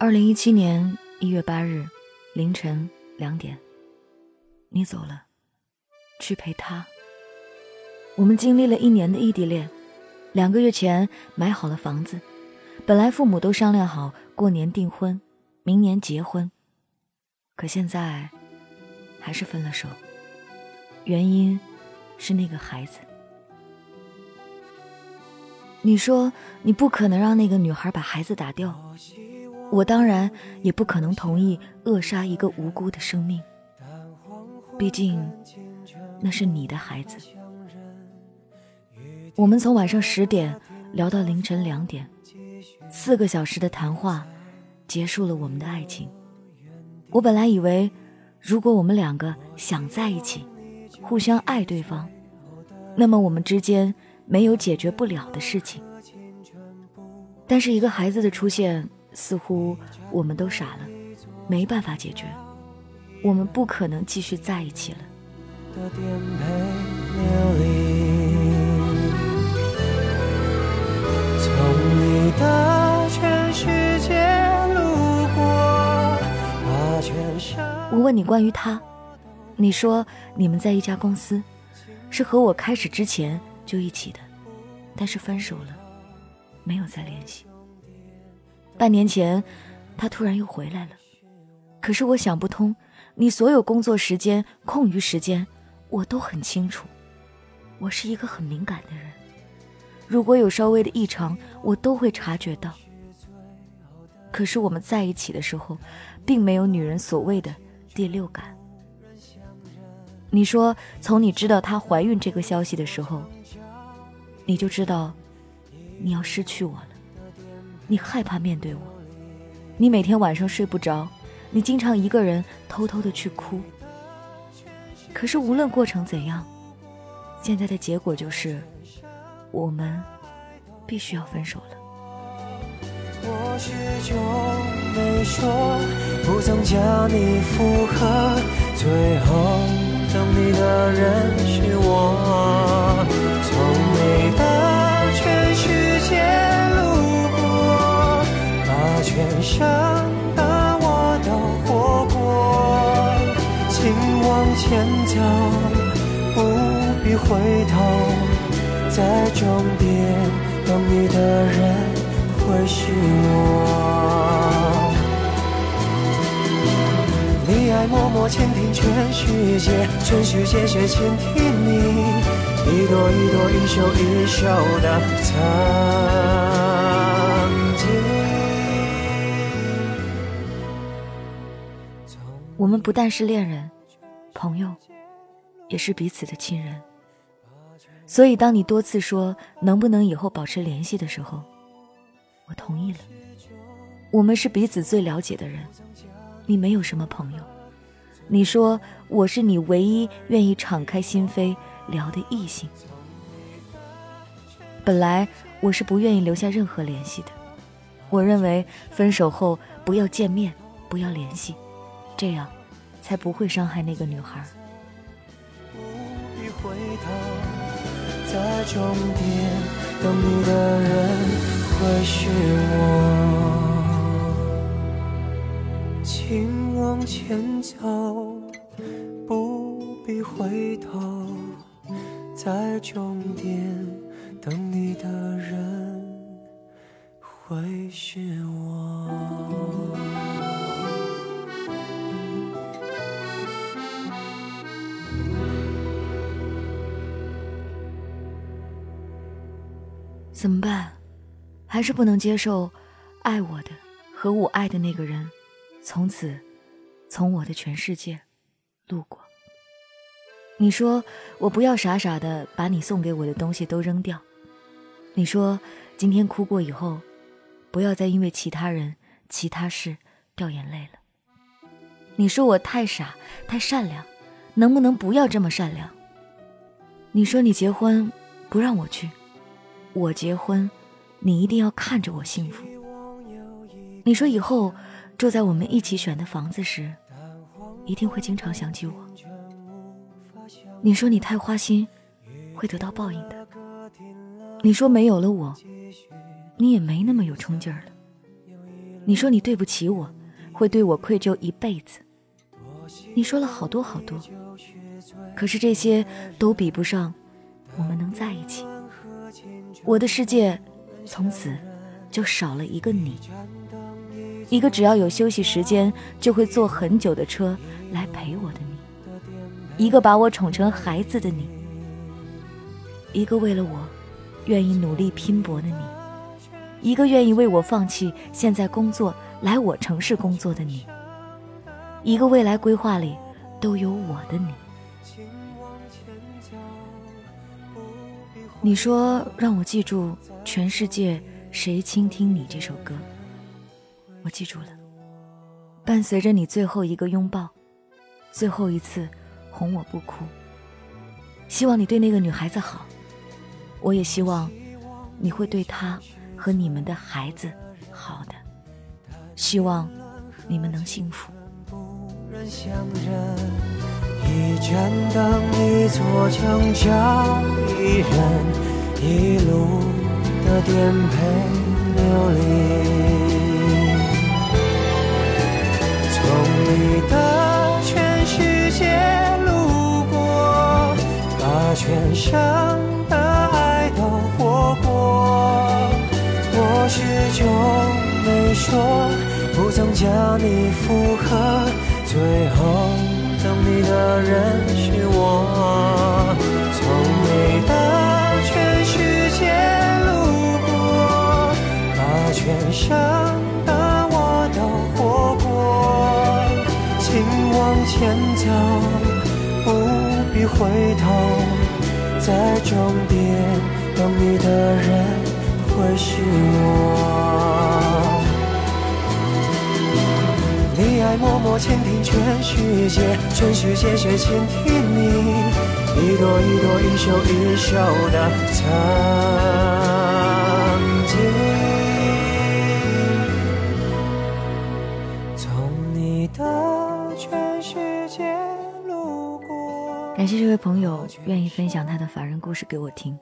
二零一七年一月八日凌晨两点，你走了，去陪他。我们经历了一年的异地恋，两个月前买好了房子，本来父母都商量好过年订婚，明年结婚。可现在，还是分了手。原因，是那个孩子。你说你不可能让那个女孩把孩子打掉。我当然也不可能同意扼杀一个无辜的生命，毕竟那是你的孩子。我们从晚上十点聊到凌晨两点，四个小时的谈话结束了我们的爱情。我本来以为，如果我们两个想在一起，互相爱对方，那么我们之间没有解决不了的事情。但是一个孩子的出现。似乎我们都傻了，没办法解决，我们不可能继续在一起了。我问你关于他，你说你们在一家公司，是和我开始之前就一起的，但是分手了，没有再联系。半年前，他突然又回来了，可是我想不通，你所有工作时间、空余时间，我都很清楚。我是一个很敏感的人，如果有稍微的异常，我都会察觉到。可是我们在一起的时候，并没有女人所谓的第六感。你说，从你知道她怀孕这个消息的时候，你就知道你要失去我了。你害怕面对我，你每天晚上睡不着，你经常一个人偷偷的去哭。可是无论过程怎样，现在的结果就是，我们必须要分手了。我始终没说，不曾将你附和，最后等你的人是我，全生把我都活过，请往前走，不必回头，在终点等你的人会是我。你爱默默倾听全世界，全世界却倾听你，一朵一朵，一首一首的曾我们不但是恋人、朋友，也是彼此的亲人。所以，当你多次说能不能以后保持联系的时候，我同意了。我们是彼此最了解的人，你没有什么朋友。你说我是你唯一愿意敞开心扉聊的异性。本来我是不愿意留下任何联系的，我认为分手后不要见面，不要联系。这样，才不会伤害那个女孩。不必回头，在终点等你的人会是我。请往前走，不必回头，在终点等你的人会是我。怎么办？还是不能接受，爱我的和我爱的那个人，从此从我的全世界路过。你说我不要傻傻的把你送给我的东西都扔掉。你说今天哭过以后，不要再因为其他人、其他事掉眼泪了。你说我太傻太善良，能不能不要这么善良？你说你结婚不让我去。我结婚，你一定要看着我幸福。你说以后住在我们一起选的房子时，一定会经常想起我。你说你太花心，会得到报应的。你说没有了我，你也没那么有冲劲儿了。你说你对不起我，会对我愧疚一辈子。你说了好多好多，可是这些都比不上我们能在一起。我的世界从此就少了一个你，一个只要有休息时间就会坐很久的车来陪我的你，一个把我宠成孩子的你，一个为了我愿意努力拼搏的你，一个愿意为我放弃现在工作来我城市工作的你。一个未来规划里都有我的你。你说让我记住全世界谁倾听你这首歌，我记住了。伴随着你最后一个拥抱，最后一次哄我不哭。希望你对那个女孩子好，我也希望你会对她和你们的孩子好的。希望你们能幸福。一盏灯，一座墙，角一人，一路的颠沛流离。从你的全世界路过，把全生的爱都活过。我始终没说，不曾将你附和。最后你的人是我，从你的全世界路过，把全生的我都活过，请往前走，不必回头，在终点等你的人会是我。你爱默默倾听全世界，全世界却倾听你，一朵一朵，一首一首的曾经。从你的全世界路过。感谢这位朋友愿意分享他的法人故事给我听。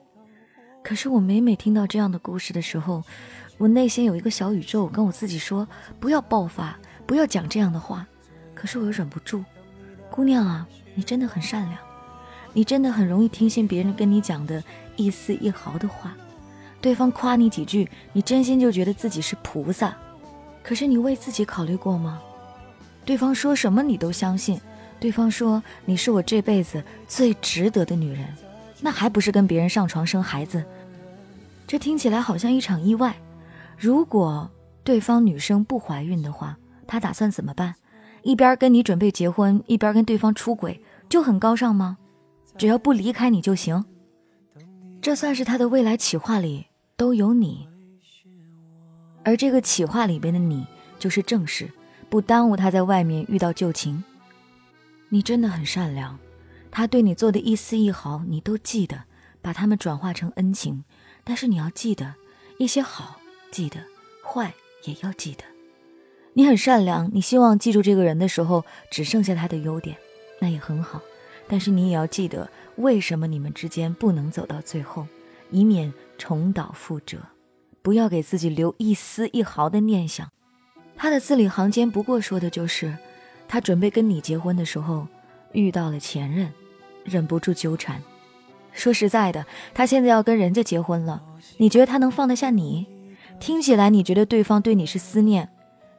可是我每每听到这样的故事的时候，我内心有一个小宇宙跟我自己说：不要爆发。不要讲这样的话，可是我又忍不住。姑娘啊，你真的很善良，你真的很容易听信别人跟你讲的一丝一毫的话。对方夸你几句，你真心就觉得自己是菩萨。可是你为自己考虑过吗？对方说什么你都相信。对方说你是我这辈子最值得的女人，那还不是跟别人上床生孩子？这听起来好像一场意外。如果对方女生不怀孕的话。他打算怎么办？一边跟你准备结婚，一边跟对方出轨，就很高尚吗？只要不离开你就行。这算是他的未来企划里都有你，而这个企划里边的你就是正事，不耽误他在外面遇到旧情。你真的很善良，他对你做的一丝一毫你都记得，把他们转化成恩情。但是你要记得，一些好记得，坏也要记得。你很善良，你希望记住这个人的时候只剩下他的优点，那也很好。但是你也要记得，为什么你们之间不能走到最后，以免重蹈覆辙。不要给自己留一丝一毫的念想。他的字里行间不过说的就是，他准备跟你结婚的时候遇到了前任，忍不住纠缠。说实在的，他现在要跟人家结婚了，你觉得他能放得下你？听起来你觉得对方对你是思念。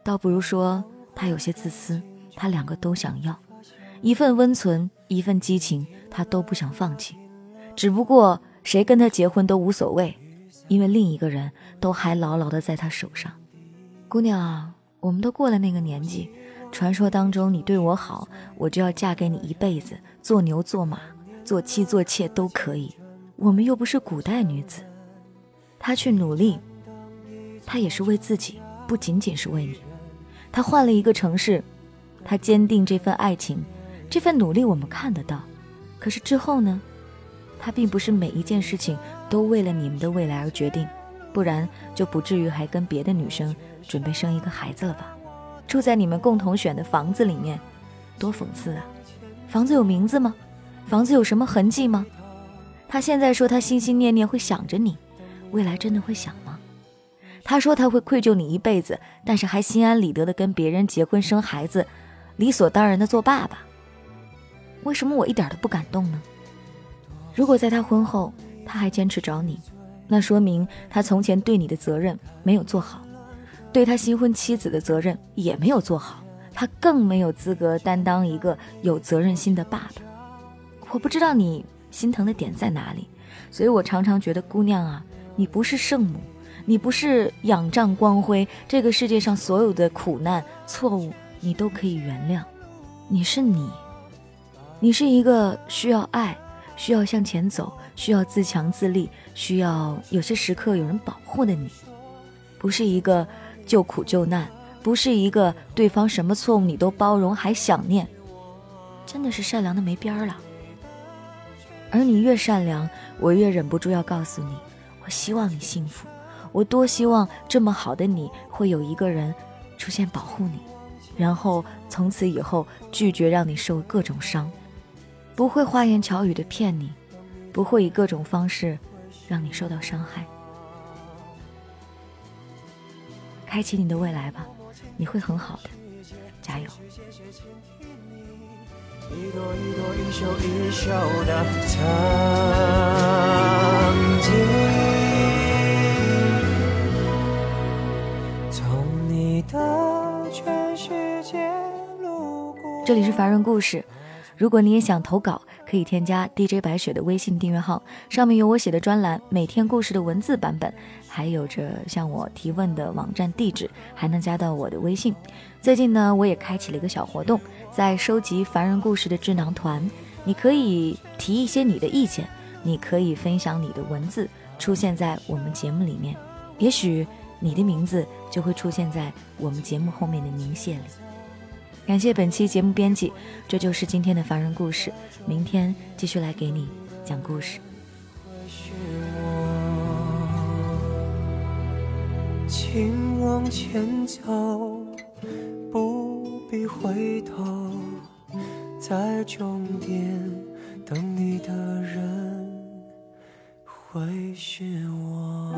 倒不如说他有些自私，他两个都想要，一份温存，一份激情，他都不想放弃。只不过谁跟他结婚都无所谓，因为另一个人都还牢牢的在他手上。姑娘，我们都过了那个年纪，传说当中你对我好，我就要嫁给你一辈子，做牛做马，做妻做妾都可以。我们又不是古代女子，她去努力，她也是为自己，不仅仅是为你。他换了一个城市，他坚定这份爱情，这份努力我们看得到。可是之后呢？他并不是每一件事情都为了你们的未来而决定，不然就不至于还跟别的女生准备生一个孩子了吧？住在你们共同选的房子里面，多讽刺啊！房子有名字吗？房子有什么痕迹吗？他现在说他心心念念会想着你，未来真的会想吗？他说他会愧疚你一辈子，但是还心安理得的跟别人结婚生孩子，理所当然的做爸爸。为什么我一点都不感动呢？如果在他婚后他还坚持找你，那说明他从前对你的责任没有做好，对他新婚妻子的责任也没有做好，他更没有资格担当一个有责任心的爸爸。我不知道你心疼的点在哪里，所以我常常觉得姑娘啊，你不是圣母，你不是仰仗光辉，这个世界上所有的苦难错误你都可以原谅，你是你。你是一个需要爱、需要向前走、需要自强自立、需要有些时刻有人保护的你，不是一个救苦救难，不是一个对方什么错误你都包容还想念，真的是善良的没边儿了。而你越善良，我越忍不住要告诉你，我希望你幸福，我多希望这么好的你会有一个人出现保护你，然后从此以后拒绝让你受各种伤。不会花言巧语的骗你，不会以各种方式让你受到伤害。开启你的未来吧，你会很好的，加油！的全世界路过这里是凡人故事。如果你也想投稿，可以添加 DJ 白雪的微信订阅号，上面有我写的专栏，每天故事的文字版本，还有着向我提问的网站地址，还能加到我的微信。最近呢，我也开启了一个小活动，在收集凡人故事的智囊团，你可以提一些你的意见，你可以分享你的文字，出现在我们节目里面，也许你的名字就会出现在我们节目后面的名谢里。感谢本期节目编辑，这就是今天的凡人故事。明天继续来给你讲故事。请往前走，不必回头，在终点等你的人会是我。